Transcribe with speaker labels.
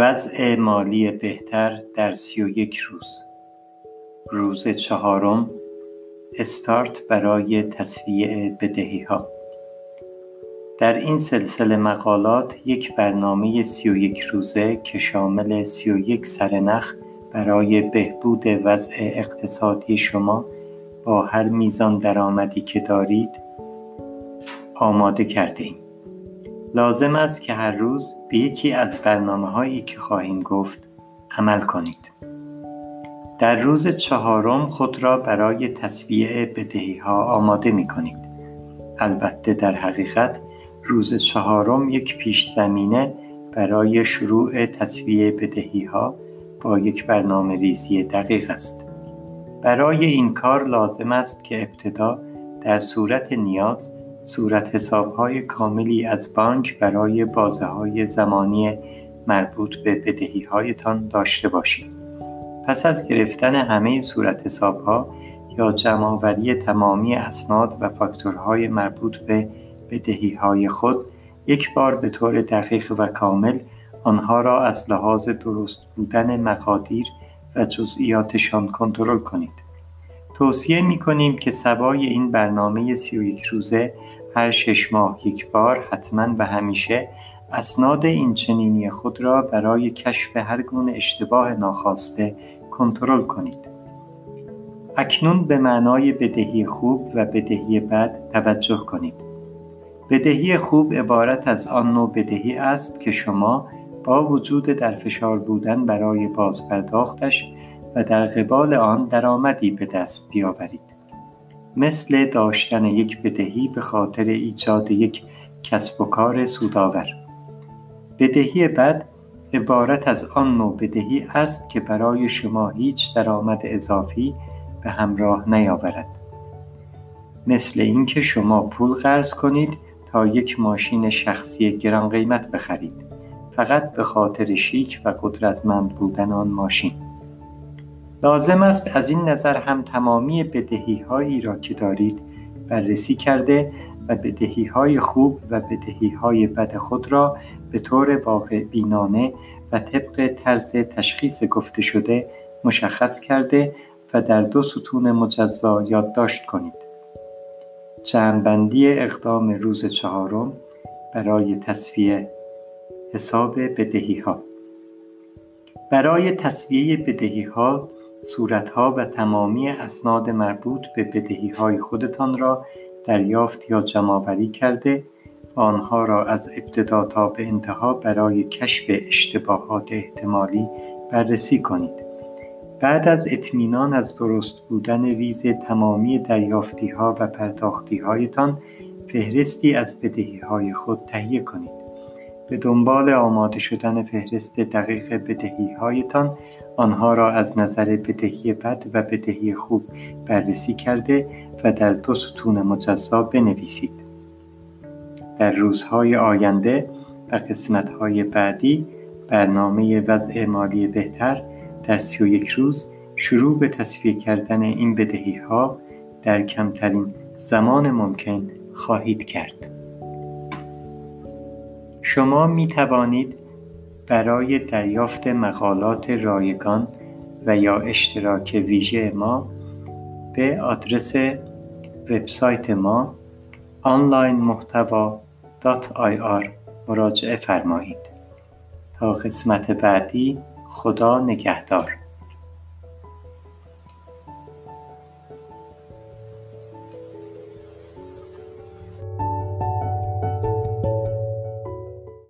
Speaker 1: وضع مالی بهتر در سی و یک روز روز چهارم استارت برای تصفیه بدهی ها در این سلسله مقالات یک برنامه سی و یک روزه که شامل سی و یک سرنخ برای بهبود وضع اقتصادی شما با هر میزان درآمدی که دارید آماده کرده ایم. لازم است که هر روز به یکی از برنامه هایی که خواهیم گفت عمل کنید. در روز چهارم خود را برای تصویه بدهی ها آماده می کنید. البته در حقیقت روز چهارم یک پیش زمینه برای شروع تصویه بدهی ها با یک برنامه ریزی دقیق است. برای این کار لازم است که ابتدا در صورت نیاز صورت حسابهای کاملی از بانک برای بازه های زمانی مربوط به بدهی هایتان داشته باشید. پس از گرفتن همه صورت حسابها یا جمعآوری تمامی اسناد و فاکتورهای مربوط به بدهی های خود یک بار به طور دقیق و کامل آنها را از لحاظ درست بودن مقادیر و جزئیاتشان کنترل کنید. توصیه می کنیم که سوای این برنامه سی و یک روزه هر شش ماه یک بار حتما و همیشه اسناد اینچنینی خود را برای کشف هر گونه اشتباه ناخواسته کنترل کنید. اکنون به معنای بدهی خوب و بدهی بد توجه کنید. بدهی خوب عبارت از آن نوع بدهی است که شما با وجود در فشار بودن برای بازپرداختش و در قبال آن درآمدی به دست بیاورید. مثل داشتن یک بدهی به خاطر ایجاد یک کسب و کار سودآور. بدهی بد عبارت از آن نوع بدهی است که برای شما هیچ درآمد اضافی به همراه نیاورد. مثل اینکه شما پول قرض کنید تا یک ماشین شخصی گران قیمت بخرید. فقط به خاطر شیک و قدرتمند بودن آن ماشین. لازم است از این نظر هم تمامی بدهی هایی را که دارید بررسی کرده و بدهی های خوب و بدهی های بد خود را به طور واقع بینانه و طبق طرز تشخیص گفته شده مشخص کرده و در دو ستون مجزا یادداشت کنید. جمعبندی اقدام روز چهارم برای تصفیه حساب بدهی ها برای تصفیه بدهی ها صورتها و تمامی اسناد مربوط به بدهی های خودتان را دریافت یا جمعآوری کرده و آنها را از ابتدا تا به انتها برای کشف اشتباهات احتمالی بررسی کنید. بعد از اطمینان از درست بودن ریز تمامی دریافتی ها و پرداختی هایتان فهرستی از بدهی های خود تهیه کنید. به دنبال آماده شدن فهرست دقیق بدهی هایتان آنها را از نظر بدهی بد و بدهی خوب بررسی کرده و در دو ستون مجزا بنویسید. در روزهای آینده و قسمتهای بعدی برنامه وضع مالی بهتر در سی و یک روز شروع به تصفیه کردن این بدهی ها در کمترین زمان ممکن خواهید کرد. شما می توانید برای دریافت مقالات رایگان و یا اشتراک ویژه ما به آدرس وبسایت ما محتوا مراجعه فرمایید. تا قسمت بعدی خدا نگهدار.